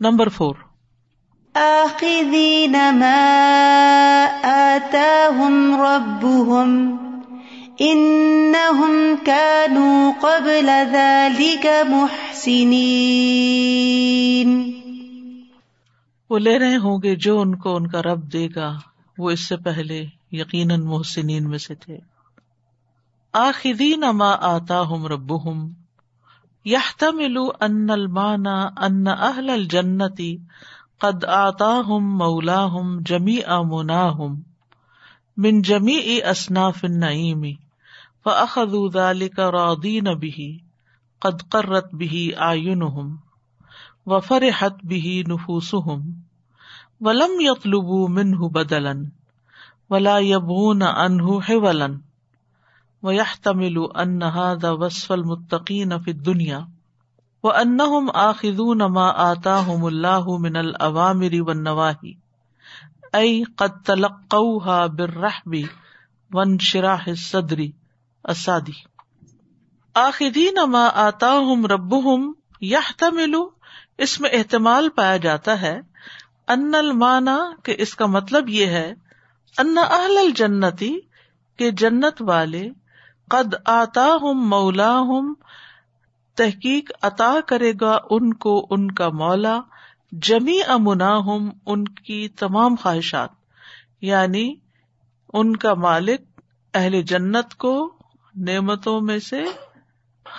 Number four آخذین ما آتاهم ربهم انہم كانوا قبل ذلك محسنین وہ لے رہے ہوں گے جو ان کو ان کا رب دے گا وہ اس سے پہلے یقیناً محسنین میں سے تھے۔ آخذین ما آتاهم ربهم يحتمل ان المانا ان اہل الجنتی قد آتاهم مولاهم جميع مناهم من جميع اصناف النعيم فاخذوا ذلك راضين به قد قرت به اعينهم وفرحت به نفوسهم ولم يطلبوا منه بدلا ولا يبغون عنه حولا ويحتمل ان هذا وصف المتقين في الدنيا وانهم آخذون ما آتاهم الله من الاوامر والنواهي اي قد تلقوها بالرحب وانشراح الصدر السادي آخذین ما آتاهم ربهم يحتمل، اس میں احتمال پایا جاتا ہے ان المانا کہ اس کا مطلب یہ ہے ان اہل الجنتی کہ جنت والے قد آتا ہوں مولا ہوں تحقیق عطا کرے گا ان کو ان کا مولا جمی امنا ہوں ان کی تمام خواہشات یعنی ان کا مالک، اہل جنت کو نعمتوں میں سے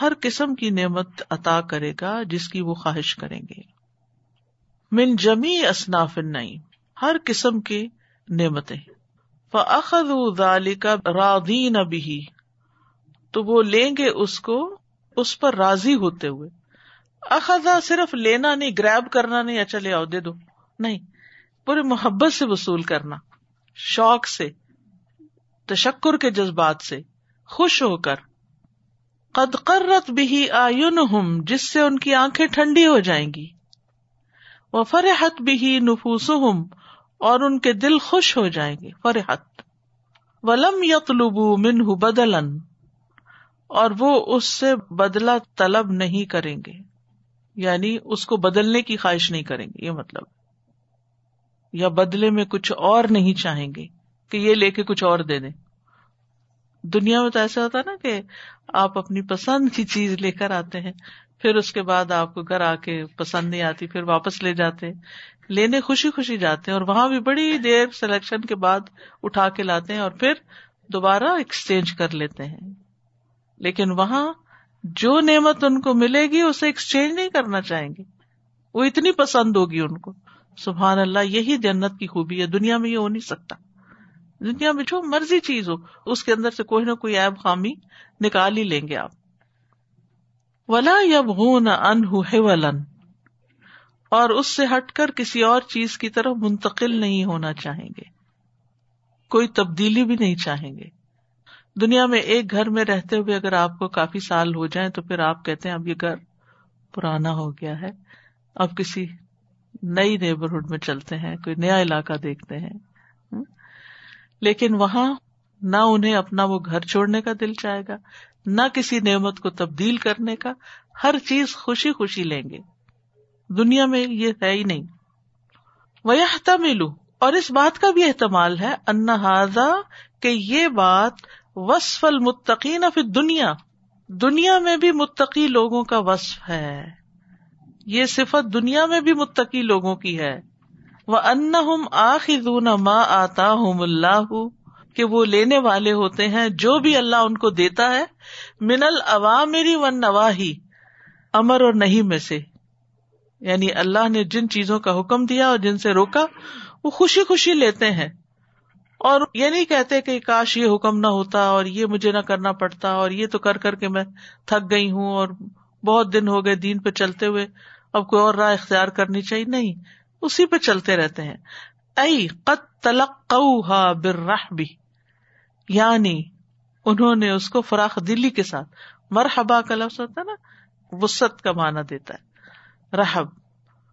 ہر قسم کی نعمت عطا کرے گا جس کی وہ خواہش کریں گے۔ من جمی اصناف نئی ہر قسم کی نعمتیں۔ فخذ کا رادین بھی تو وہ لیں گے اس کو اس پر راضی ہوتے ہوئے۔ اخذا صرف لینا نہیں گریب کرنا نہیں اچھا لے آؤ، دے دو۔ نہیں پورے محبت سے وصول کرنا، شوق سے، تشکر کے جذبات سے، خوش ہو کر۔ قد قرت بھی آئن ہوں جس سے ان کی آنکھیں ٹھنڈی ہو جائیں گی۔ وہ فرحت بھی نفوس ہوں اور ان کے دل خوش ہو جائیں گے۔ فرحت۔ ولم یتلبو منہ بدلن اور وہ اس سے بدلا طلب نہیں کریں گے۔ یعنی اس کو بدلنے کی خواہش نہیں کریں گے، یہ مطلب۔ یا بدلے میں کچھ اور نہیں چاہیں گے کہ یہ لے کے کچھ اور دے دیں۔ دنیا میں تو ایسا ہوتا نا کہ آپ اپنی پسند کی چیز لے کر آتے ہیں، پھر اس کے بعد آپ کو گھر آ کے پسند نہیں آتی، پھر واپس لے جاتے لینے خوشی خوشی جاتے ہیں اور وہاں بھی بڑی دیر سلیکشن کے بعد اٹھا کے لاتے ہیں اور پھر دوبارہ ایکسچینج کر لیتے ہیں۔ لیکن وہاں جو نعمت ان کو ملے گی اسے ایکسچینج نہیں کرنا چاہیں گے۔ وہ اتنی پسند ہوگی ان کو۔ سبحان اللہ، یہی جنت کی خوبی ہے۔ دنیا میں یہ ہو نہیں سکتا۔ دنیا میں جو مرضی چیز ہو، اس کے اندر سے کوئی نہ کوئی ایب خامی نکال ہی لیں گے آپ۔ ولا یب ہوں ولن اور اس سے ہٹ کر کسی اور چیز کی طرف منتقل نہیں ہونا چاہیں گے۔ کوئی تبدیلی بھی نہیں چاہیں گے۔ دنیا میں ایک گھر میں رہتے ہوئے اگر آپ کو کافی سال ہو جائیں تو پھر آپ کہتے ہیں اب یہ گھر پرانا ہو گیا ہے۔ اب کسی نئی نیبرہڈ میں چلتے ہیں، کوئی نیا علاقہ دیکھتے ہیں۔ لیکن وہاں نہ انہیں اپنا وہ گھر چھوڑنے کا دل چاہے گا، نہ کسی نعمت کو تبدیل کرنے کا، ہر چیز خوشی خوشی لیں گے۔ دنیا میں یہ ہے ہی نہیں۔ وہ ملو اور اس بات کا بھی احتمال ہے انہذا کہ یہ بات وصف المتقین پھر دنیا دنیا میں بھی متقی لوگوں کا وصف ہے۔ یہ صفت دنیا میں بھی متقی لوگوں کی ہے۔ وہ ان آخون ماں آتا ہوں اللہ کہ وہ لینے والے ہوتے ہیں جو بھی اللہ ان کو دیتا ہے۔ من العوامری و نواہی امر اور نہیں میں سے۔ یعنی اللہ نے جن چیزوں کا حکم دیا اور جن سے روکا، وہ خوشی خوشی لیتے ہیں۔ اور یہ نہیں کہتے کہ کاش یہ حکم نہ ہوتا اور یہ مجھے نہ کرنا پڑتا اور یہ تو کر کر کے میں تھک گئی ہوں اور بہت دن ہو گئے دین پہ چلتے ہوئے اب کوئی اور راہ اختیار کرنی چاہیے؟ نہیں، اسی پہ چلتے رہتے ہیں۔ ائی قط تلق برہ یعنی انہوں نے اس کو فراخ دلی کے ساتھ، مرحبا کا لفظ ہوتا ہے نا وسط کا معنی دیتا ہے۔ رحب۔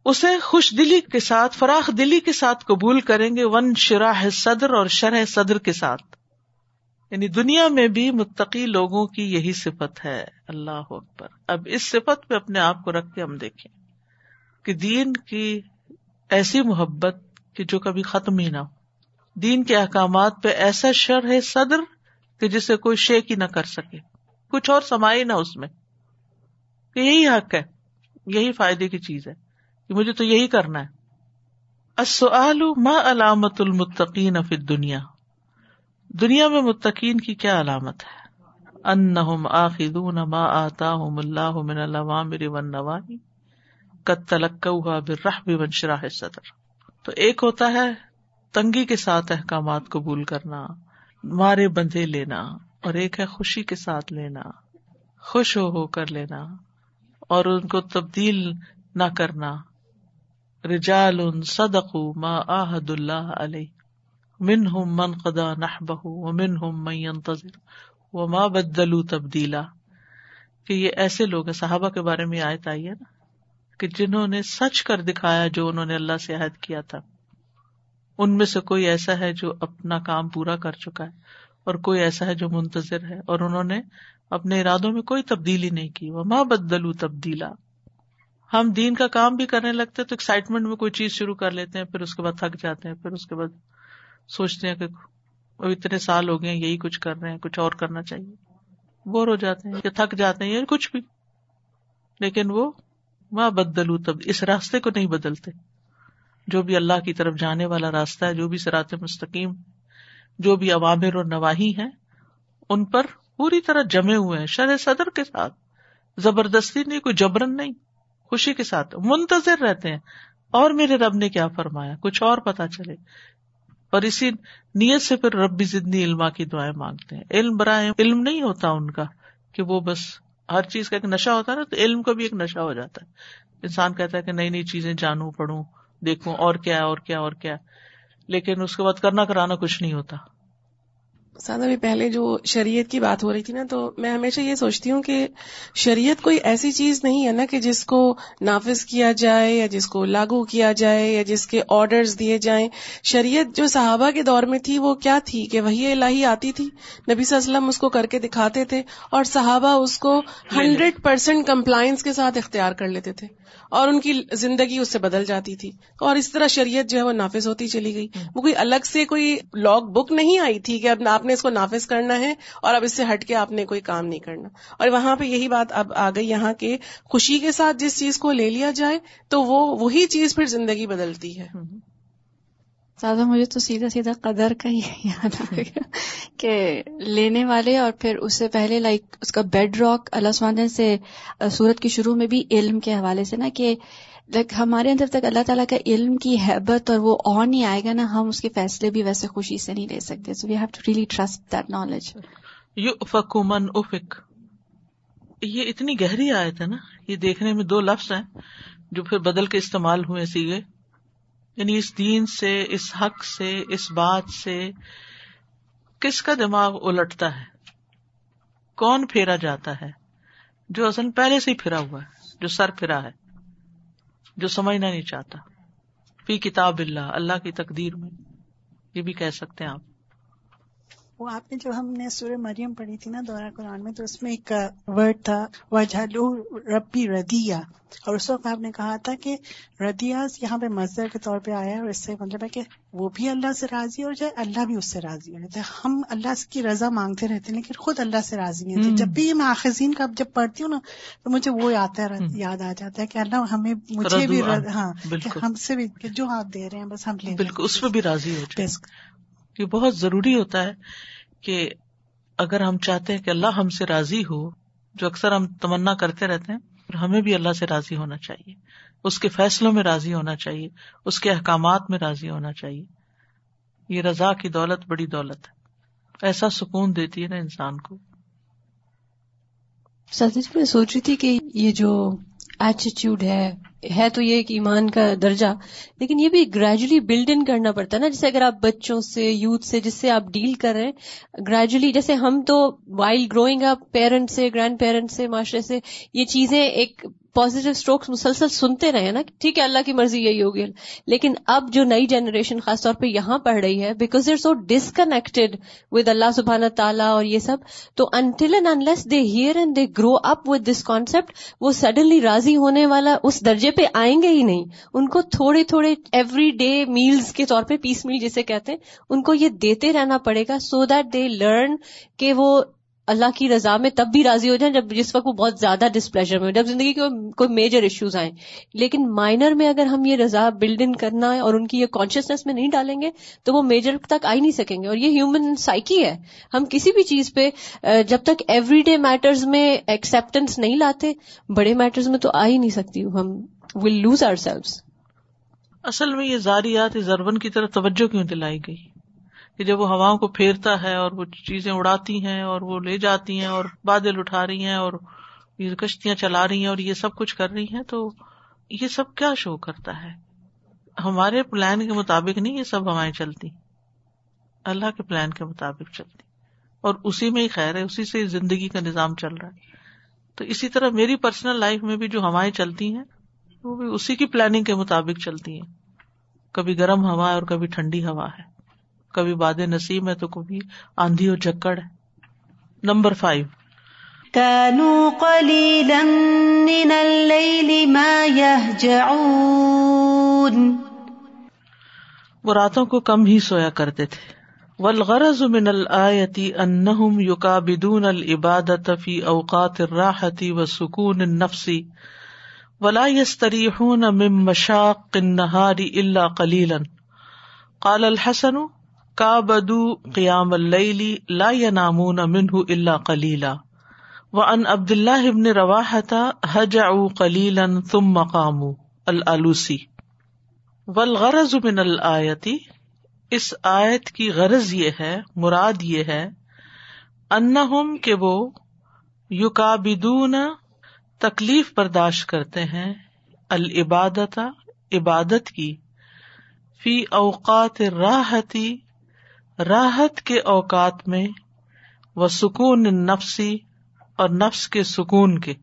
اسے خوش دلی کے ساتھ، فراخ دلی کے ساتھ قبول کریں گے، ون شراہ صدر اور شرح صدر کے ساتھ۔ یعنی دنیا میں بھی متقی لوگوں کی یہی صفت ہے۔ اللہ اکبر۔ اب اس صفت پہ اپنے آپ کو رکھ کے ہم دیکھیں کہ دین کی ایسی محبت کہ جو کبھی ختم ہی نہ ہو۔ دین کے احکامات پہ ایسا شر ہے صدر کہ جسے کوئی شیک ہی نہ کر سکے۔ کچھ اور سمائے نہ اس میں۔ کہ یہی حق ہے، یہی فائدے کی چیز ہے۔ کہ مجھے تو یہی کرنا ہے۔ ما علامت المتقین فی دنیا دنیا میں متقین کی کیا علامت ہے؟ انہم آخذون ما آتاہم اللہ من الوامر والنواہی قد تلقوها بالرحب وانشراح الصدر۔ تو ایک ہوتا ہے تنگی کے ساتھ احکامات قبول کرنا، مارے بندھے لینا، اور ایک ہے خوشی کے ساتھ لینا، خوش ہو ہو کر لینا، اور ان کو تبدیل نہ کرنا۔ رجال صدق ما آحد اللہ علیہ من من قدا نہ بہ من ہم منتظر وہ ماں بدلو تبدیلا کہ یہ ایسے لوگ ہیں، صحابہ کے بارے میں آیت آئی ہے نا، کہ جنہوں نے سچ کر دکھایا جو انہوں نے اللہ سے عہد کیا تھا۔ ان میں سے کوئی ایسا ہے جو اپنا کام پورا کر چکا ہے، اور کوئی ایسا ہے جو منتظر ہے، اور انہوں نے اپنے ارادوں میں کوئی تبدیلی نہیں کی۔ وہ ماں بدلو تبدیلا ہم دین کا کام بھی کرنے لگتے تو ایکسائٹمنٹ میں کوئی چیز شروع کر لیتے ہیں، پھر اس کے بعد تھک جاتے ہیں، پھر اس کے بعد سوچتے ہیں کہ اتنے سال ہو گئے یہی کچھ کر رہے ہیں، کچھ اور کرنا چاہیے۔ بور ہو جاتے ہیں یا تھک جاتے ہیں یا کچھ بھی۔ لیکن وہ ماں بدلو تب، اس راستے کو نہیں بدلتے۔ جو بھی اللہ کی طرف جانے والا راستہ ہے، جو بھی سرات مستقیم، جو بھی عوامر اور نواحی ہیں، ان پر پوری طرح جمے ہوئے ہیں، شرح صدر کے ساتھ۔ زبردستی نہیں، کوئی جبرن نہیں۔ خوشی کے ساتھ، منتظر رہتے ہیں، اور میرے رب نے کیا فرمایا؟ کچھ اور پتا چلے۔ اور اسی نیت سے پھر رب بھی زدنی علما کی دعائیں مانگتے ہیں۔ علم برائے علم نہیں ہوتا ان کا کہ وہ بس ہر چیز کا ایک نشہ ہوتا ہے نا، تو علم کا بھی ایک نشہ ہو جاتا ہے۔ انسان کہتا ہے کہ نئی نئی چیزیں جانوں، پڑھوں، دیکھوں، اور کیا اور کیا اور کیا لیکن اس کے بعد کرنا کرانا کچھ نہیں ہوتا۔ سادہ بھی پہلے جو شریعت کی بات ہو رہی تھی نا تو میں ہمیشہ یہ سوچتی ہوں کہ شریعت کوئی ایسی چیز نہیں ہے نا کہ جس کو نافذ کیا جائے یا جس کو لاگو کیا جائے یا جس کے آرڈرز دیے جائیں۔ شریعت جو صحابہ کے دور میں تھی وہ کیا تھی کہ وہی الہی آتی تھی؟ نبی صلی اللہ علیہ وسلم اس کو کر کے دکھاتے تھے اور صحابہ اس کو ہنڈریڈ پرسینٹ کمپلائنس کے ساتھ اختیار کر لیتے تھے۔ اور ان کی زندگی اس سے بدل جاتی تھی۔ اور اس طرح شریعت جو ہے وہ نافذ ہوتی چلی گئی۔ وہ کوئی الگ سے کوئی لاگ بک نہیں آئی تھی کہ اب آپ نے اس کو نافذ کرنا ہے اور اب اس سے ہٹ کے آپ نے کوئی کام نہیں کرنا۔ اور وہاں پہ یہی بات اب آ گئی یہاں کے خوشی کے ساتھ جس چیز کو لے لیا جائے تو وہ وہی چیز پھر زندگی بدلتی ہے۔ زیادہ مجھے تو سیدھا سیدھا قدر کا ہی یاد آ گیا کہ لینے والے اور پھر اس سے پہلے لائک اس کا بیڈ راک اللہ سبحانہ سے سورت کی شروع میں بھی علم کے حوالے سے نا کہ لائک ہمارے اندر تک اللہ تعالیٰ کا علم کی حیبت اور وہ اور نہیں آئے گا نا، ہم اس کے فیصلے بھی ویسے خوشی سے نہیں لے سکتے۔ So we have to really trust that knowledge you من افک۔ یہ اتنی گہری آیت ہے نا، یہ دیکھنے میں دو لفظ ہیں جو پھر بدل کے استعمال ہوئے سیگے۔ یعنی اس دین سے، اس حق سے، اس بات سے کس کا دماغ الٹتا ہے؟ کون پھیرا جاتا ہے؟ جو اصل پہلے سے ہی پھرا ہوا ہے، جو سر پھرا ہے، جو سمجھنا نہیں چاہتا۔ فی کتاب اللہ اللہ کی تقدیر میں، یہ بھی کہہ سکتے ہیں آپ۔ وہ آپ نے جو ہم نے سورہ مریم پڑھی تھی نا دورہ قرآن میں تو اس میں ایک ورڈ تھا وجہ ربی ردیا اور اس وقت آپ نے کہا تھا کہ ردیاز یہاں پہ مزدور کے طور پہ آیا ہے اور اس سے مطلب ہے کہ وہ بھی اللہ سے راضی ہو جائے اللہ بھی اس سے راضی ہو جائے ہم اللہ کی رضا مانگتے رہتے ہیں لیکن خود اللہ سے راضی نہیں ہوتے۔ جب بھی یہ ماخذین کا جب پڑھتی ہوں نا تو مجھے وہ آتا ہے یاد آ جاتا ہے کہ اللہ ہمیں مجھے بھی ہاں۔ ہم سے بھی جو آپ دے رہے ہیں بس ہم لے بالکل اس بھی راضی ہو یہ بہت ضروری ہوتا ہے کہ اگر ہم چاہتے ہیں کہ اللہ ہم سے راضی ہو، جو اکثر ہم تمنا کرتے رہتے ہیں ہمیں بھی اللہ سے راضی ہونا چاہیے۔ اس کے فیصلوں میں راضی ہونا چاہیے۔ اس کے احکامات میں راضی ہونا چاہیے۔ یہ رضا کی دولت بڑی دولت ہے۔ ایسا سکون دیتی ہے نا انسان کو۔ میں سوچ رہی تھی کہ یہ جو ایٹیچیوڈ ہے ہے تو یہ ایک ایمان کا درجہ، لیکن یہ بھی گریجولی بلڈ ان کرنا پڑتا ہے نا، جیسے اگر آپ بچوں سے یوتھ سے، جس سے آپ ڈیل کر رہے ہیں گریجولی جیسے ہم تو وائل گروئنگ اپ پیرنٹ سے گرینڈ پیرنٹ سے، معاشرے سے، یہ چیزیں ایک پازیٹیو اسٹروکس مسلسل سنتے رہے نا ٹھیک ہے اللہ کی مرضی یہی ہوگی۔ لیکن اب جو نئی جنریشن خاص طور پہ یہاں پڑھ رہی ہے because they're so disconnected with اللہ سبحانہ تعالیٰ اور یہ سب، تو until and unless they hear and they grow up with this concept وہ سڈنلی راضی ہونے والا اس درجے پہ آئیں گے ہی نہیں۔ ان کو تھوڑے تھوڑے ایوری ڈے میلز کے طور پہ پیس میل جسے کہتے ہیں، ان کو یہ دیتے رہنا پڑے گا سو دیٹ دے لرن کہ وہ اللہ کی رضا میں تب بھی راضی ہو جائیں جب جس وقت وہ بہت زیادہ ڈسپلیجر میں جب زندگی کے کوئی میجر ایشوز آئیں۔ لیکن مائنر میں اگر ہم یہ رضا بلڈ ان کرنا ہے اور ان کی یہ کانشیسنیس میں نہیں ڈالیں گے، تو وہ میجر تک آ ہی نہیں سکیں گے۔ اور یہ ہیومن سائیکی ہے۔ ہم کسی بھی چیز پہ جب تک ایوری ڈے میٹرز میں ایکسپٹینس نہیں لاتے، بڑے میٹرز میں تو آ ہی نہیں سکتی۔ ہم ول لوز آر سیلوز اصل میں یہ زاریات زربن کی طرف توجہ کیوں دلائی گئی؟ کہ جب وہ ہواؤں کو پھیرتا ہے اور وہ چیزیں اڑاتی ہیں اور وہ لے جاتی ہیں اور بادل اٹھا رہی ہیں اور یہ کشتیاں چلا رہی ہیں اور یہ سب کچھ کر رہی ہیں، تو یہ سب کیا شو کرتا ہے؟ ہمارے پلان کے مطابق نہیں یہ سب ہوائیں چلتی۔ اللہ کے پلان کے مطابق چلتی۔ اور اسی میں ہی خیر ہے، اسی سے زندگی کا نظام چل رہا ہے۔ تو اسی طرح میری پرسنل لائف میں بھی جو ہوائیں چلتی ہیں، وہ بھی اسی کی پلاننگ کے مطابق چلتی ہیں۔ کبھی گرم ہوا ہے اور کبھی ٹھنڈی ہوا ہے۔ کبھی باد نسیم ہے تو کبھی آندھی اور جکڑ ہے۔ Number five. وہ راتوں کو کم ہی سویا کرتے تھے۔ والغرض من الآیتی انہم یکابدون العبادت فی اوقات الراحتی و سکون النفسی ولا یستریحون من مشاق النہار الا قلیلا قال الحسن کا بدو قیام اللی لا ینامون منہ اللہ کلیلا و ان عبد اللہ ابن رواحتا حج او ثم مقام العلوسی. والغرض من الآیتی اس آیت کی غرض یہ ہے، مراد یہ ہے، انہم کہ وہ یکابدون تکلیف برداشت کرتے ہیں، العبادت، عبادت کی، فی اوقات راحتی راحت کے اوقات میں وہ سکون نفسی اور نفس کے سکون کے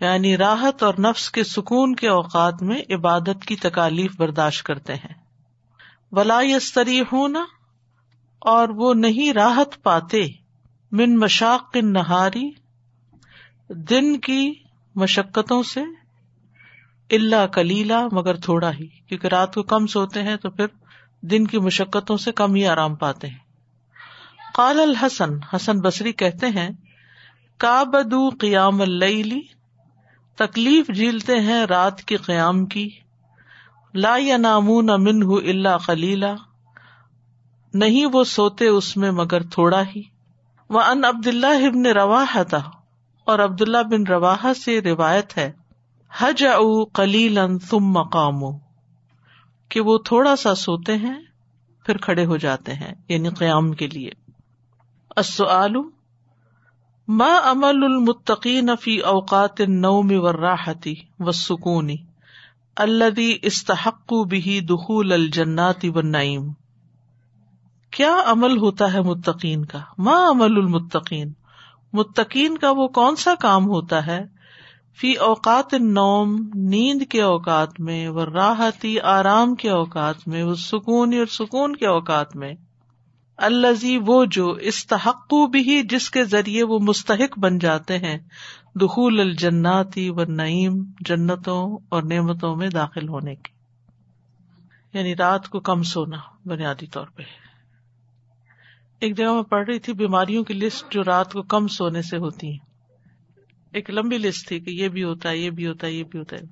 یعنی راحت اور نفس کے سکون کے اوقات میں عبادت کی تکالیف برداشت کرتے ہیں۔ ولا یستری ہونا اور وہ نہیں راحت پاتے، من مشاق نہاری دن کی مشقتوں سے اللہ کلیلہ مگر تھوڑا ہی، کیونکہ رات کو کم سوتے ہیں تو پھر دن کی مشقتوں سے کم ہی آرام پاتے ہیں۔ قال الحسن، حسن بصری کہتے ہیں کا بدو قیام اللی تکلیف جھیلتے ہیں رات کے قیام کی، لا یا نامون امن اللہ خلیلا نہیں وہ سوتے اس میں مگر تھوڑا ہی۔ وہ ان عبد اللہ ابن روا تھا اور عبد اللہ بن روا سے روایت ہے حج او کلیل تم مقام کہ وہ تھوڑا سا سوتے ہیں، پھر کھڑے ہو جاتے ہیں یعنی قیام کے لیے۔ ما امل المتقین فی اوقات النوم والراحتی والسکون الذي استحقوا به دخول الجنات والنعیم؟ کیا عمل ہوتا ہے متقین کا؟ ما عمل المتقین؟ متقین کا وہ کون سا کام ہوتا ہے فی اوقات نوم نیند کے اوقات میں وہ راحتی آرام کے اوقات میں وہ سکون اور سکون کے اوقات میں۔ الزی وہ جو استحق بھی جس کے ذریعے وہ مستحق بن جاتے ہیں۔ دخول الجناتی و نعیم جنتوں اور نعمتوں میں داخل ہونے کی یعنی رات کو کم سونا، بنیادی طور پہ۔ ایک جگہ میں پڑھ رہی تھی، بیماریوں کی لسٹ جو رات کو کم سونے سے ہوتی ہیں۔ ایک لمبی لسٹ تھی کہ یہ بھی ہوتا ہے، یہ بھی ہوتا ہے، یہ بھی ہوتا ہے۔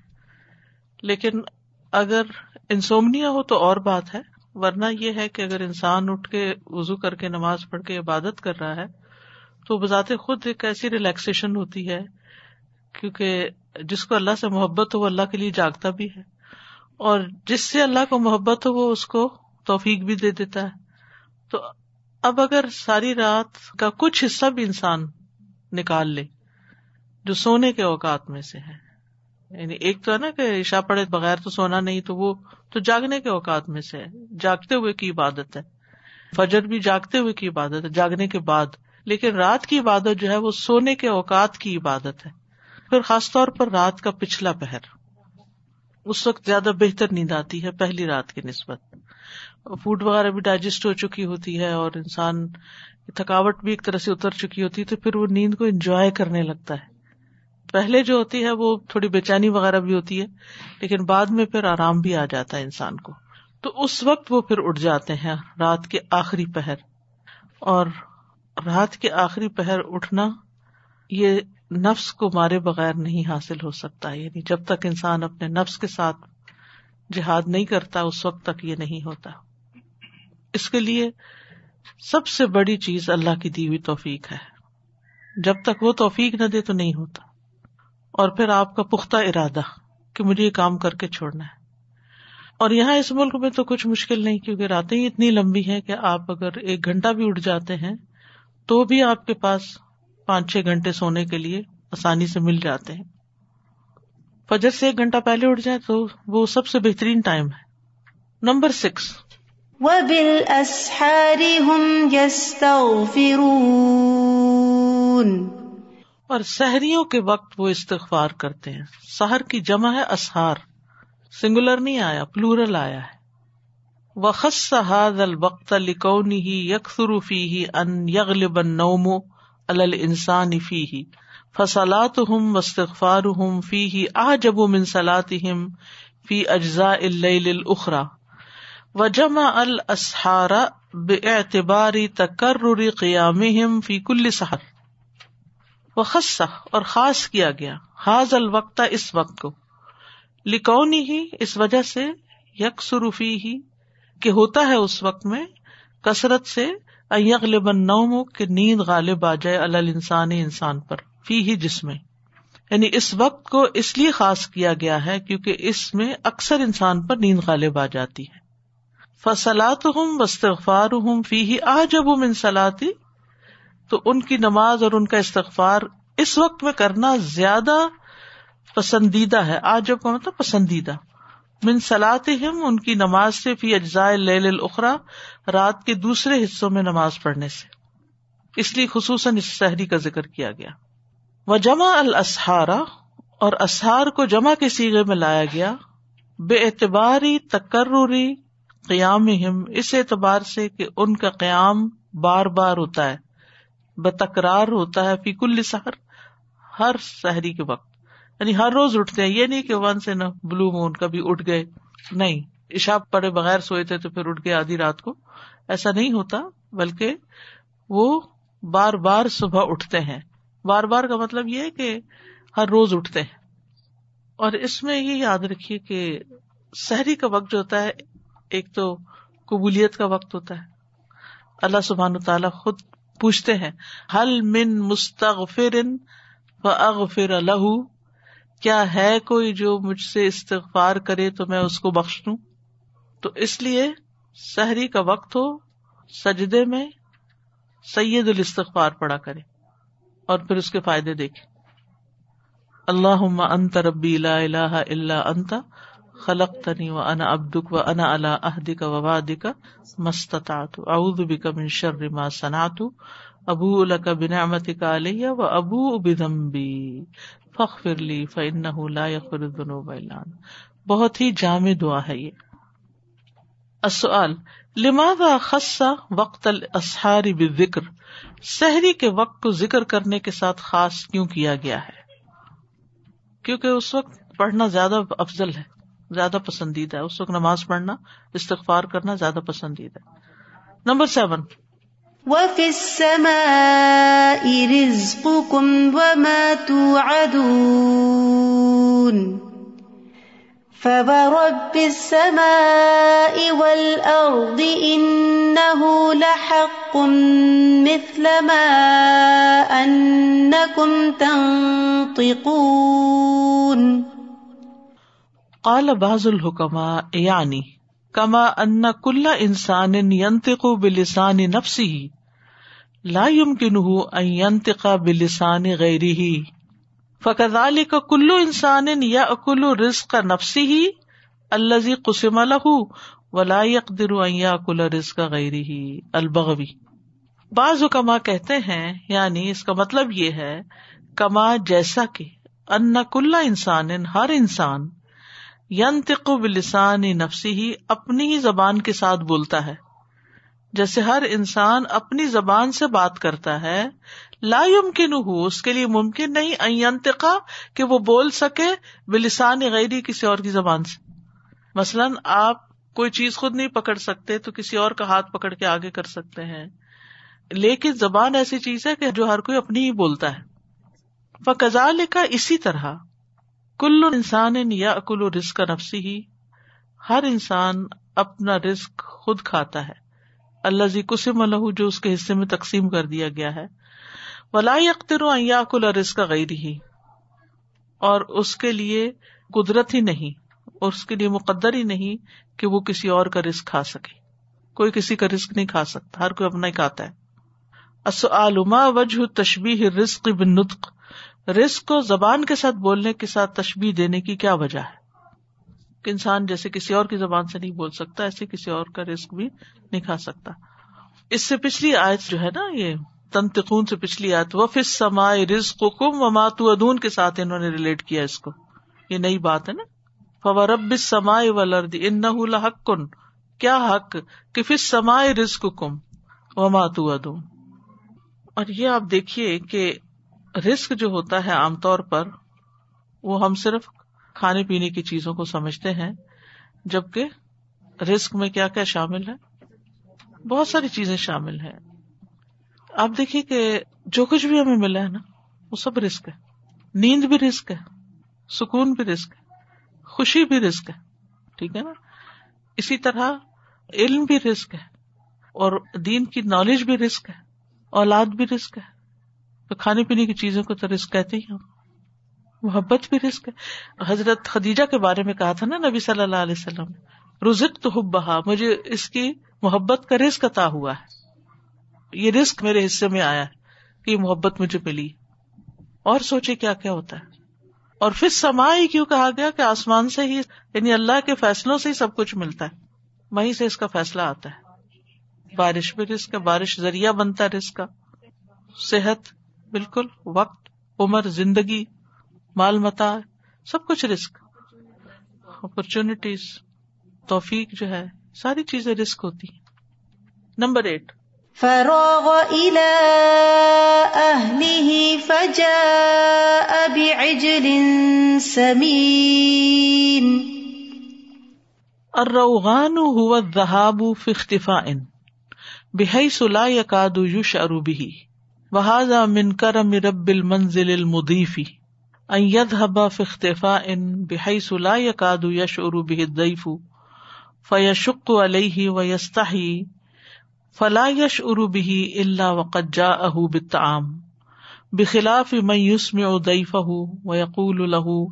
لیکن اگر انسومنیا ہو تو اور بات ہے، ورنہ یہ ہے کہ اگر انسان اٹھ کے وزو کر کے، نماز پڑھ کے عبادت کر رہا ہے، تو بذات خود ایک ایسی ریلیکسیشن ہوتی ہے، کیونکہ جس کو اللہ سے محبت ہو، وہ اللہ کے لیے جاگتا بھی ہے۔ اور جس سے اللہ کو محبت ہو، وہ اس کو توفیق بھی دے دیتا ہے۔ تو اب اگر ساری رات کا کچھ حصہ بھی انسان نکال لے جو سونے کے اوقات میں سے ہے یعنی ایک تو ہے نا کہ عشا پڑے بغیر تو سونا نہیں، تو وہ تو جاگنے کے اوقات میں سے ہے جاگتے ہوئے کی عبادت ہے؟ فجر بھی جاگتے ہوئے کی عبادت ہے، جاگنے کے بعد۔ لیکن رات کی عبادت جو ہے وہ سونے کے اوقات کی عبادت ہے۔ پھر خاص طور پر رات کا پچھلا پہر۔ اس وقت زیادہ بہتر نیند آتی ہے، پہلی رات کی نسبت۔ فوڈ وغیرہ بھی ڈائجسٹ ہو چکی ہوتی ہے اور انسان تھکاوٹ بھی ایک طرح سے اتر چکی ہوتی ہے، تو پھر وہ نیند کو انجوائے کرنے لگتا ہے۔ پہلے جو ہوتی ہے وہ تھوڑی بے چینی وغیرہ بھی ہوتی ہے، لیکن بعد میں پھر آرام بھی آ جاتا ہے انسان کو۔ تو اس وقت وہ پھر اٹھ جاتے ہیں رات کے آخری پہر۔ اور رات کے آخری پہر اٹھنا یہ نفس کو مارے بغیر نہیں حاصل ہو سکتا۔ یعنی جب تک انسان اپنے نفس کے ساتھ جہاد نہیں کرتا، اس وقت تک یہ نہیں ہوتا۔ اس کے لیے سب سے بڑی چیز اللہ کی دی ہوئی توفیق ہے۔ جب تک وہ توفیق نہ دے تو نہیں ہوتا۔ اور پھر آپ کا پختہ ارادہ کہ مجھے یہ کام کر کے چھوڑنا ہے۔ اور یہاں اس ملک میں تو کچھ مشکل نہیں، کیونکہ راتیں ہی اتنی لمبی ہیں کہ آپ اگر ایک گھنٹہ بھی اٹھ جاتے ہیں تو بھی آپ کے پاس پانچ چھ گھنٹے سونے کے لیے آسانی سے مل جاتے ہیں۔ فجر سے ایک گھنٹہ پہلے اٹھ جائے تو وہ سب سے بہترین ٹائم ہے۔ Number six. وَبِالْأَسْحَارِ هُمْ يَسْتَغْفِرُونَ اور سحریوں کے وقت وہ استغفار کرتے ہیں۔ سحر کی جمع ہے اسہار سنگولر نہیں آیا پلورل آیا ہے۔ وخص هذا الوقت لكونه يكثر فيه ان يغلب النوم على الانسان فيه۔ فصلاتهم واستغفارهم فيه اعجب من صلاتهم في اجزاء الليل الاخرى وجمع الاسحار باعتبار تكرر قيامهم في كل سحر۔ خصہ اور خاص کیا گیا۔ حاض الوقت اس وقت کو۔ لکونی ہی اس وجہ سے یک سروفی ہی کہ ہوتا ہے اس وقت میں کثرت سے نوم کہ نیند غالب آ جائے اللہ انسان انسان پر فی ہی جس میں۔ یعنی اس وقت کو اس لیے خاص کیا گیا ہے کیونکہ اس میں اکثر انسان پر نیند غالب آ جاتی ہے۔ فصلات ہوں بستغفار ہوں فی ہی آ جب منسلاتی تو ان کی نماز اور ان کا استغفار اس وقت میں کرنا زیادہ پسندیدہ ہے۔ آج جب کا مطلب پسندیدہ۔ من سلاد ان کی نماز سے، فی اجزائے لیل الاخرا رات کے دوسرے حصوں میں نماز پڑھنے سے۔ اس لیے خصوصاً اس شہری کا ذکر کیا گیا۔ وہ جمع الاسہارا اور اسہار کو جمع کے سیگے میں لایا گیا۔ بے اعتباری تکروری قیام اس اعتبار سے کہ ان کا قیام بار بار ہوتا ہے۔ بتکرار ہوتا ہے فی کل سحر، ہر سحری کے وقت۔ یعنی ہر روز اٹھتے ہیں، یہ نہیں کہ ون سے نا بلو مون کبھی اٹھ گئے۔ نہیں اشاب پڑے بغیر سوئے تھے تو پھر اٹھ گئے آدھی رات کو۔ ایسا نہیں ہوتا، بلکہ وہ بار بار صبح اٹھتے ہیں۔ بار بار کا مطلب یہ ہے کہ ہر روز اٹھتے ہیں۔ اور اس میں یہ یاد رکھیے کہ سحری کا وقت جو ہوتا ہے، ایک تو قبولیت کا وقت ہوتا ہے۔ اللہ سبحان تعالیٰ خود پوچھتے ہیں حل من مستغفر اغفر الح کیا ہے کوئی جو مجھ سے استغفار کرے تو میں اس کو بخش دوں؟ تو اس لیے سحری کا وقت ہو، سجدے میں سید الاستغفار پڑا کرے اور پھر اس کے فائدے دیکھے۔ اللہ انت ربی لا الہ الا انت خلق تنی و انا ابدک و انا اللہ عہد کا وباد کا مستطاط اعوذ بک من شر ما صنعت. ابو لک بنعمت کا علیہ و ابو بذنبی. فاغفر لی فانه لا یغفر الذنوب الا انت. بہت ہی جامع دعا ہے یہ. السؤال، لماذا خص وقت الاسحار بالذکر؟ سحری کے وقت کو ذکر کرنے کے ساتھ خاص کیوں کیا گیا ہے؟ کیونکہ اس وقت پڑھنا زیادہ افضل ہے۔ زیادہ پسندیدہ ہے۔ اس وقت نماز پڑھنا، استغفار کرنا زیادہ پسندیدہ ہے۔ Number seven. وفي السماء رزقكم وما توعدون فورب السماء والأرض إنه لحق مثل ما أنكم تنطقون قال بعض الحکما یعنی کما ان کل انسان ینتق بلسان نفسی لا يمكنه ان ينطق بلسان غیره. فكذلك كل انسان ياكل رزق نفسه الذي قسم له ولا يقدر ان ياكل رزق غيره البغوی۔ بعض حکما کہتے ہیں یعنی اس کا مطلب یہ ہے، کما جیسا کہ ان کل انسان، ہر انسان ینتق بلسان نفسی ہی اپنی ہی زبان کے ساتھ بولتا ہے۔ جیسے ہر انسان اپنی زبان سے بات کرتا ہے، لا يمکن ہو اس کے لیے ممکن نہیں ینتقا کہ وہ بول سکے بلسان غیری کسی اور کی زبان سے۔ مثلاً آپ کوئی چیز خود نہیں پکڑ سکتے تو کسی اور کا ہاتھ پکڑ کے آگے کر سکتے ہیں۔ لیکن زبان ایسی چیز ہے کہ جو ہر کوئی اپنی ہی بولتا ہے۔ فضا لکھا اسی طرح۔ کل انسان یا اکل و رزق کا نفسی ہی ہر انسان اپنا رزق خود کھاتا ہے۔ اللہ زی کسم الح جو اس کے حصے میں تقسیم کر دیا گیا ہے۔ ولا اختر یا کل رزق کا غیر ہی اور اس کے لیے قدرت ہی نہیں اور اس کے لیے مقدر ہی نہیں کہ وہ کسی اور کا رزق کھا سکے۔ کوئی کسی کا رزق نہیں کھا سکتا، ہر کوئی اپنا ہی کھاتا ہے۔ الما وجہ تشبی رزق بن نطق رسک کو زبان کے ساتھ بولنے کے ساتھ تشبیح دینے کی کیا وجہ ہے؟ کہ انسان جیسے کسی اور کی زبان سے نہیں بول سکتا، ایسے کسی اور کا رسک بھی نہیں کھا سکتا۔ اس سے پچھلی آیت جو ہے نا، یہ تنتقون سے پچھلی آیت وہ فس سمائے رزق کم و ماتو ادون کے ساتھ انہوں نے ریلیٹ کیا اس کو۔ یہ نئی بات ہے نا۔ فورب سمائے ولرد ان حق کن کیا حق کہ فس سمائے رزق کم و ماتو ادون اور یہ آپ دیکھیے کہ رسک جو ہوتا ہے عام طور پر، وہ ہم صرف کھانے پینے کی چیزوں کو سمجھتے ہیں، جبکہ رسک میں کیا کیا شامل ہے؟ بہت ساری چیزیں شامل ہیں۔ آپ دیکھیے کہ جو کچھ بھی ہمیں ملا ہے نا، وہ سب رسک ہے۔ نیند بھی رسک ہے، سکون بھی رسک ہے، خوشی بھی رسک ہے، ٹھیک ہے نا؟ اسی طرح علم بھی رسک ہے اور دین کی نالج بھی رسک ہے، اولاد بھی رسک ہے۔ تو کھانے پینے کی چیزوں کو تو رسک کہتے ہی ہم محبت بھی رسک ہے۔ حضرت خدیجہ کے بارے میں کہا تھا نا نبی صلی اللہ علیہ وسلم رزق تو حب بہا مجھے اس کی محبت کا رسک عطا ہوا ہے۔ یہ رسک میرے حصے میں آیا ہے کہ یہ محبت مجھے ملی۔ اور سوچے کیا کیا ہوتا ہے۔ اور پھر سما ہی کیوں کہا گیا کہ آسمان سے ہی یعنی اللہ کے فیصلوں سے ہی سب کچھ ملتا ہے۔ وہیں سے اس کا فیصلہ آتا ہے۔ بارش بھی رسک ہے، بارش ذریعہ بنتا ہے رسک کا۔ صحت بالکل وقت عمر زندگی مال متا سب کچھ رسک اپرچونیٹیز توفیق جو ہے ساری چیزیں رسک ہوتی نمبر ایٹ۔ فروغ فجاء بعجل سمين۔ الروغان هو الذهاب في اختفاء بحيث لا يكاد يشعر به۔ وہذا من کرم رب المنزل المضیفی ان يذهب في اختفاء بحيث لا يكاد يشعر به الضيف فيشق عليه ويستحي فلا يشعر به الا وقد جاءه بالطعام بخلاف من يسمع ضيفه ويقول له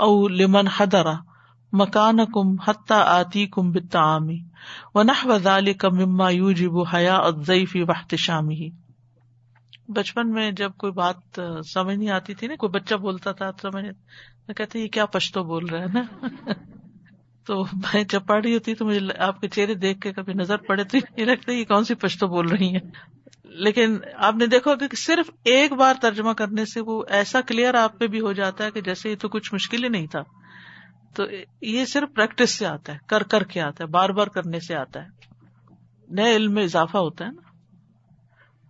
او لمن حدرا مکان کم حضر مكانكم حتى آتيكم بالطعام ونحو ذلك مما يوجب حياء الضيف واحتشامه بچپن میں جب کوئی بات سمجھ نہیں آتی تھی نا، کوئی بچہ بولتا تھا سمجھ کہتے یہ کیا پشتو بول رہا ہے نا؟ تو میں جب پڑھ رہی ہوتی تو مجھے آپ کے چہرے دیکھ کے کبھی نظر پڑے تو یہ لگتا یہ کون سی پشتو بول رہی ہیں؟ لیکن آپ نے دیکھو کہ صرف ایک بار ترجمہ کرنے سے وہ ایسا کلیئر آپ پہ بھی ہو جاتا ہے کہ جیسے یہ تو کچھ مشکل ہی نہیں تھا۔ تو یہ صرف پریکٹس سے آتا ہے، کر کر کے آتا ہے، بار بار کرنے سے آتا ہے۔ نئے علم میں اضافہ ہوتا ہے نا۔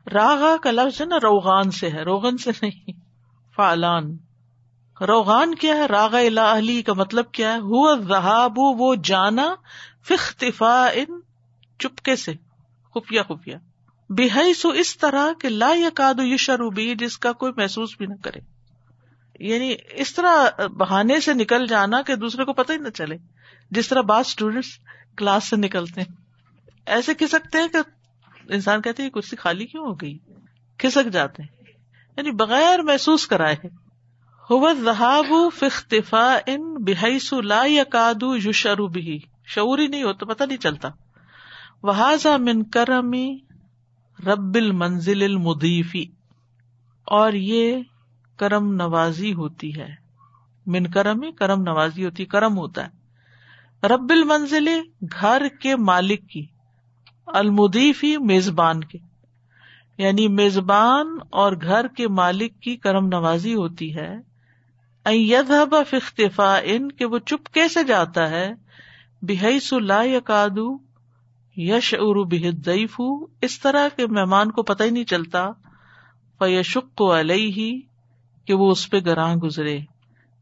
راگا کا لفظ ہے نا، روغان سے ہے۔ روغن سے نہیں فالان روغان کیا ہے؟ راگا الا کا مطلب کیا ہے؟ ہوا رہاب وہ جانا فختفا ان چپکے سے۔ خفیہ خفیہ۔ بحی سو اس طرح کہ لا یا کادو یہ شروبی جس کا کوئی محسوس بھی نہ کرے۔ یعنی اس طرح بہانے سے نکل جانا کہ دوسرے کو پتہ ہی نہ چلے۔ جس طرح بعض اسٹوڈینٹس کلاس سے نکلتے ہیں۔ ایسے کہہ سکتے ہیں کہ انسان کہتے کرسی خالی کیوں ہو گئی؟ کھسک جاتے ہیں۔ یعنی بغیر محسوس کرائے فختفا ان بحیسو لا یادو یو بھی شعور ہی نہیں ہو تو پتہ نہیں چلتا۔ وہذا من کرمی رب المنزل المدیفی اور یہ کرم نوازی ہوتی ہے۔ من کرم کرم نوازی ہوتی کرم ہوتا ہے۔ رب المنزل، گھر کے مالک کی۔ المدیفی میزبان کے۔ یعنی میزبان اور گھر کے مالک کی کرم نوازی ہوتی ہے۔ یدھب ان کہ وہ چپ کیسے جاتا ہے۔ بحی سلا یادو یش ارو بحدیف اس طرح کے مہمان کو پتہ ہی نہیں چلتا۔ فیشق علیہ ہی کہ وہ اس پہ گراں گزرے۔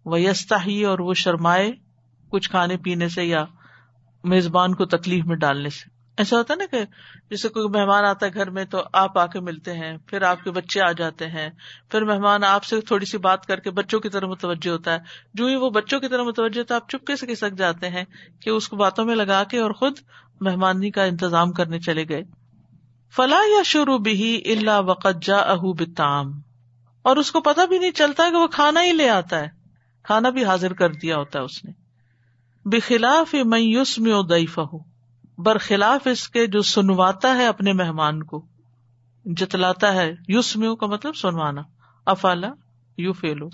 وہ یستا ہی اور وہ شرمائے کچھ کھانے پینے سے یا میزبان کو تکلیف میں ڈالنے سے۔ ایسا ہوتا ہے نا کہ جیسے کوئی مہمان آتا ہے گھر میں تو آپ آ کے ملتے ہیں، پھر آپ کے بچے آ جاتے ہیں، پھر مہمان آپ سے تھوڑی سی بات کر کے بچوں کی طرح متوجہ ہوتا ہے۔ جو ہی وہ بچوں کی طرح متوجہ ہوتا ہے آپ چپکے سے کھسک جاتے ہیں کہ اس کو باتوں میں لگا کے اور خود مہمانی کا انتظام کرنے چلے گئے۔ فلاح یا شروع بھی اللہ وقت جا اہ بتام اور اس کو پتا بھی نہیں چلتا کہ وہ کھانا ہی لے آتا ہے۔ کھانا بھی حاضر کر دیا ہوتا ہے اس نے۔ بخلاف میوس میں ادیفہ برخلاف اس کے جو سنواتا ہے اپنے مہمان کو، جتلاتا ہے یوس میو کا مطلب سنوانا افالا یو فیلو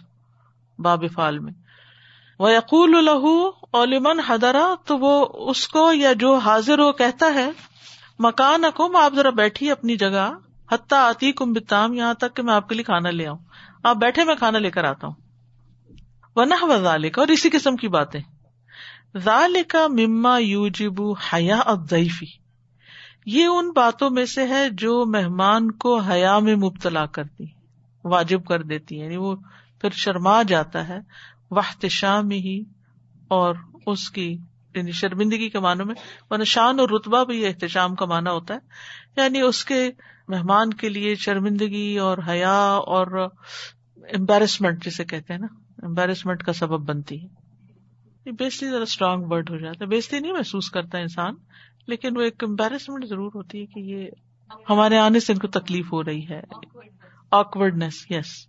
باب فال میں۔ وہ یقول الہ اولمن حدرا تو وہ اس کو یا جو حاضر ہو کہتا ہے مکان اکم آپ ذرا بیٹھی اپنی جگہ، حتیٰ آتی کم بتام یہاں تک کہ میں آپ کے لیے کھانا لے آؤں۔ آپ بیٹھے، میں کھانا لے کر آتا ہوں۔ ونہ وزالک اور اسی قسم کی باتیں۔ ذالکا مما یوجبو حیا ادیفی یہ ان باتوں میں سے ہے جو مہمان کو حیا میں مبتلا کرتی، واجب کر دیتی یعنی وہ پھر شرما جاتا ہے واحتشام ہی، اور اس کی یعنی شرمندگی کے معنوں میں شان اور رتبہ بھی احتشام کا معنی ہوتا ہے۔ یعنی اس کے مہمان کے لیے شرمندگی اور حیا اور امبیرسمنٹ جسے کہتے ہیں نا امبیرسمنٹ کا سبب بنتی ہے۔ بیسٹی ذرا اسٹرانگ ورڈ ہو جاتا ہے۔ بیسٹی نہیں محسوس کرتا انسان، لیکن وہ ایک امبیرسمنٹ ضرور ہوتی ہے کہ یہ ہمارے آنے سے ان کو تکلیف ہو رہی ہے۔ آکورڈنیس یس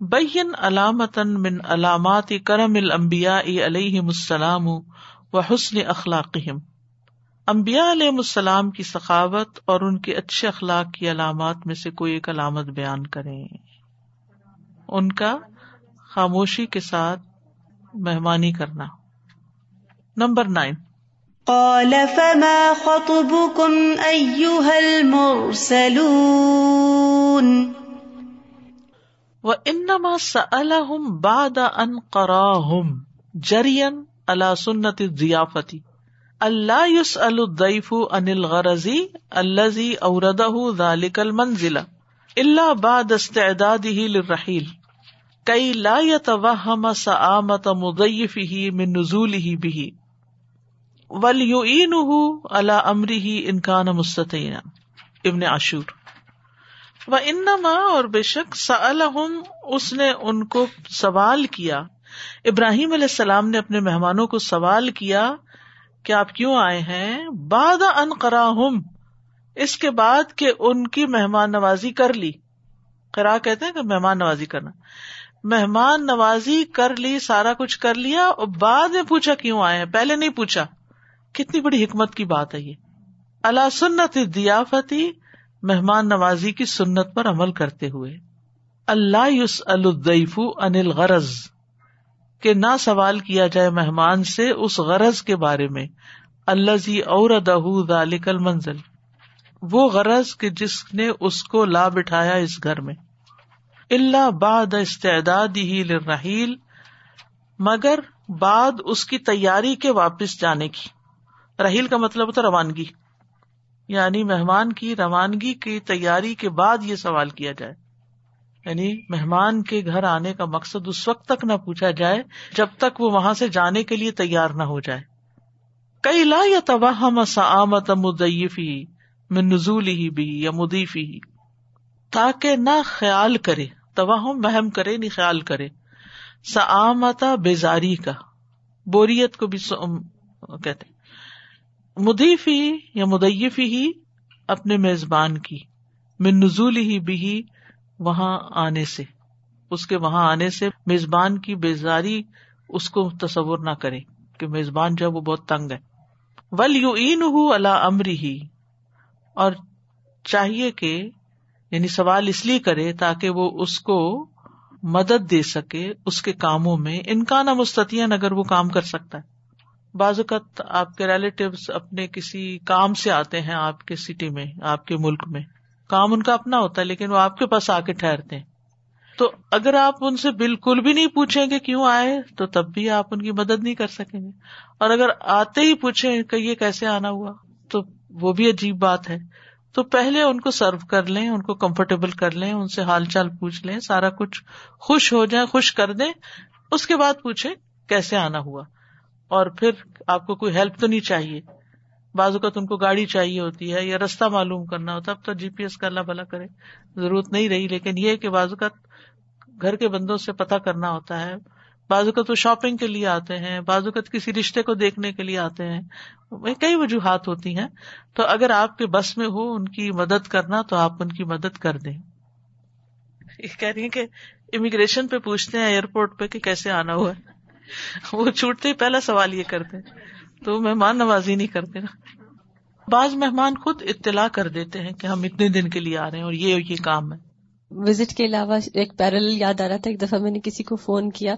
بین علامت من علامات کرم المبیا علیہ السلام و حسن اخلاق امبیا علیہ السلام کی سخاوت اور ان کے اچھے اخلاق کی علامات میں سے کوئی ایک علامت بیان کریں۔ ان کا خاموشی کے ساتھ مہمانی کرنا۔ Number nine. قال فما خطبكم أيها المرسلون؟ وانما سألهم بعد ان قراهم جريا على سنة الضيافة۔ اللہ يسأل الضيف عن الغرض الذي اورده ذلك المنزل الا بعد استعداده للرحيل۔ كي لا يتوهم سآمة مضيفه من نزوله به ول یو اللہ امری ہی انکان ابن عشور و انما اور بے شک سلحم اس نے ان کو سوال کیا۔ ابراہیم علیہ السلام نے اپنے مہمانوں کو سوال کیا کہ آپ کیوں آئے ہیں؟ باد ان ہم اس کے بعد کہ ان کی مہمان نوازی کر لی۔ کرا کہتے ہیں کہ مہمان نوازی کرنا۔ مہمان نوازی کر لی، سارا کچھ کر لیا، اور بعد میں پوچھا کیوں آئے ہیں؟ پہلے نہیں پوچھا۔ کتنی بڑی حکمت کی بات ہے یہ۔ اللہ سنت دیافتی مہمان نوازی کی سنت پر عمل کرتے ہوئے۔ اللہ یوس الدیف انل غرض کہ نہ سوال کیا جائے مہمان سے اس غرض کے بارے میں۔ اللہ زی اور دہ منزل وہ غرض کہ جس نے اس کو لا بٹھایا اس گھر میں۔ اللہ باد استعداد ہی رحیل مگر بعد اس کی تیاری کے واپس جانے کی۔ رحیل کا مطلب ہوتا روانگی یعنی مہمان کی روانگی کی تیاری کے بعد یہ سوال کیا جائے۔ یعنی مہمان کے گھر آنے کا مقصد اس وقت تک نہ پوچھا جائے جب تک وہ وہاں سے جانے کے لیے تیار نہ ہو جائے۔ کئی لا یا تباہ مسامت مدیفی میں نزول ہی بھی یا مدیفی ہی تاکہ نہ خیال کرے تباہ مہم کرے نہ خیال کرے۔ سامتا بیزاری کا، بوریت کو بھی کہتے مدیفی یا مدیفی ہی اپنے میزبان کی، من نزول ہی بھی وہاں آنے سے۔ اس کے وہاں آنے سے میزبان کی بیزاری اس کو تصور نہ کرے کہ میزبان جو ہے وہ بہت تنگ ہے۔ ول یو این اللہ امری ہی اور چاہیے کہ یعنی سوال اس لیے کرے تاکہ وہ اس کو مدد دے سکے اس کے کاموں میں۔ انکان مستطین اگر وہ کام کر سکتا ہے۔ بعض اوقات آپ کے ریلیٹیو اپنے کسی کام سے آتے ہیں آپ کے سٹی میں، آپ کے ملک میں۔ کام ان کا اپنا ہوتا ہے، لیکن وہ آپ کے پاس آ کے ٹھہرتے ہیں۔ تو اگر آپ ان سے بالکل بھی نہیں پوچھیں گے کیوں آئے، تو تب بھی آپ ان کی مدد نہیں کر سکیں گے۔ اور اگر آتے ہی پوچھیں کہ یہ کیسے آنا ہوا، تو وہ بھی عجیب بات ہے۔ تو پہلے ان کو سرو کر لیں، ان کو کمفرٹیبل کر لیں، ان سے حال چال پوچھ لیں، سارا کچھ خوش ہو جائیں خوش کر دیں۔ اس کے بعد پوچھے کیسے آنا ہوا۔ اور پھر آپ کو کوئی ہیلپ تو نہیں چاہیے۔ بعض اوقات ان کو گاڑی چاہیے ہوتی ہے یا رستہ معلوم کرنا ہوتا اب تو جی پی ایس کا اللہ بھلا کرے، ضرورت نہیں رہی۔ لیکن یہ کہ بعض اوقات گھر کے بندوں سے پتا کرنا ہوتا ہے۔ بعض اوقات وہ شاپنگ کے لیے آتے ہیں، بعض اوقات کسی رشتے کو دیکھنے کے لیے آتے ہیں۔ کئی وجوہات ہوتی ہیں۔ تو اگر آپ کے بس میں ہو، ان کی مدد کرنا، تو آپ ان کی مدد کر دیں۔ کہہ رہی ہیں کہ امیگریشن پہ پوچھتے ہیں ایئرپورٹ پہ کہ کیسے آنا ہوا؟ ہے وہ چھوٹتے ہی پہلا سوال یہ کرتے تو مہمان نوازی نہیں کرتے۔ نا بعض مہمان خود اطلاع کر دیتے ہیں کہ ہم اتنے دن کے لیے آ رہے ہیں اور یہ یہ کام ہے۔ وزٹ کے علاوہ ایک پیرل یاد آ رہا تھا، ایک دفعہ میں نے کسی کو فون کیا۔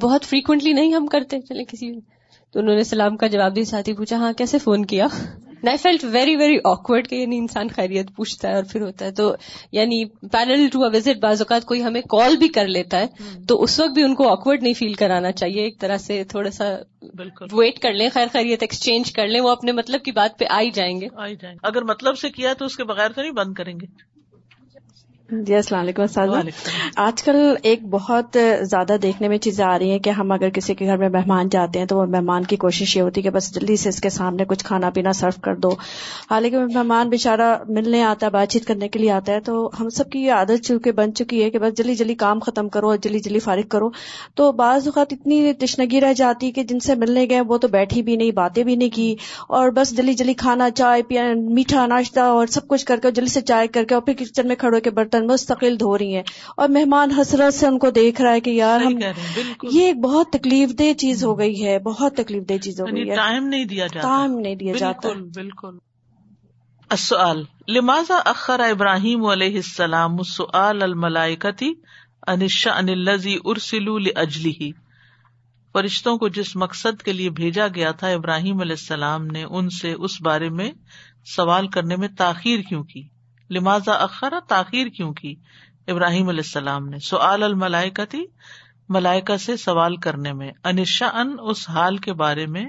بہت فریکوینٹلی نہیں ہم کرتے چلے کسی تو انہوں نے سلام کا جواب دی ساتھی پوچھا ہاں کیسے فون کیا؟ I felt very very awkward کہ یعنی انسان خیریت پوچھتا ہے اور پھر ہوتا ہے۔ تو یعنی پیرل ٹو وزٹ بعض اوقات کوئی ہمیں کال بھی کر لیتا ہے تو اس وقت بھی ان کو آکورڈ نہیں فیل کرانا چاہیے۔ ایک طرح سے تھوڑا سا بالکل۔ ویٹ کر لیں خیر خیریت ایکسچینج کر لیں وہ اپنے مطلب کی بات پہ آئی جائیں گے۔ آئی جائیں۔ گے اگر مطلب سے کیا تو اس کے بغیر تو نہیں بند کریں گے۔ جی السلام علیکم اساتذہ آج کل ایک بہت زیادہ دیکھنے میں چیزیں آ رہی ہیں کہ ہم اگر کسی کے گھر میں مہمان جاتے ہیں تو وہ مہمان کی کوشش یہ ہوتی ہے کہ بس جلدی سے اس کے سامنے کچھ کھانا پینا سرو کر دو۔ حالانکہ مہمان بےچارا ملنے آتا ہے بات چیت کرنے کے لیے آتا ہے تو ہم سب کی یہ عادت چونکہ بن چکی ہے کہ بس جلدی جلدی کام ختم کرو اور جلدی جلدی فارغ کرو۔ تو بعض اوقات اتنی تشنگی رہ جاتی کہ جن سے ملنے گئے وہ تو بیٹھی بھی نہیں باتیں بھی نہیں کی۔ اور بس جلدی جلدی کھانا چائے پیا میٹھا ناشتہ اور سب کچھ کر کے جلدی سے چائے کر کے اور پھر کچن میں کھڑے کے برتن مستقل دھو رہی ہیں اور مہمان حسرت سے ان کو دیکھ رہا ہے کہ یار ہم یہ ایک بہت تکلیف دہ چیز ہو گئی ہے بہت تکلیف دہ چیز ہو یعنی گئی ہے۔ ٹائم نہیں دیا جاتا۔ ٹائم نہیں دیا جاتا۔ بالکل السؤال لماذا اخر ابراہیم علیہ السلام السؤال الملائکتی انشا ان الذی ارسلوا لاجلہ فرشتوں کو جس مقصد کے لیے بھیجا گیا تھا ابراہیم علیہ السلام نے ان سے اس بارے میں سوال کرنے میں تاخیر کیوں کی؟ لماذا اخرا تاخیر کیوں کی؟ ابراہیم علیہ السلام نے۔ سعال الملائکہ تھی ملائکا سے سوال کرنے میں۔ انشا ان اس حال کے بارے میں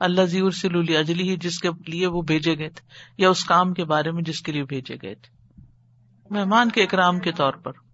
اللہ ضیور سلولی اجلی جس کے لیے وہ بھیجے گئے تھے، یا اس کام کے بارے میں جس کے لیے بھیجے گئے تھے۔ مہمان کے اکرام کے طور پر۔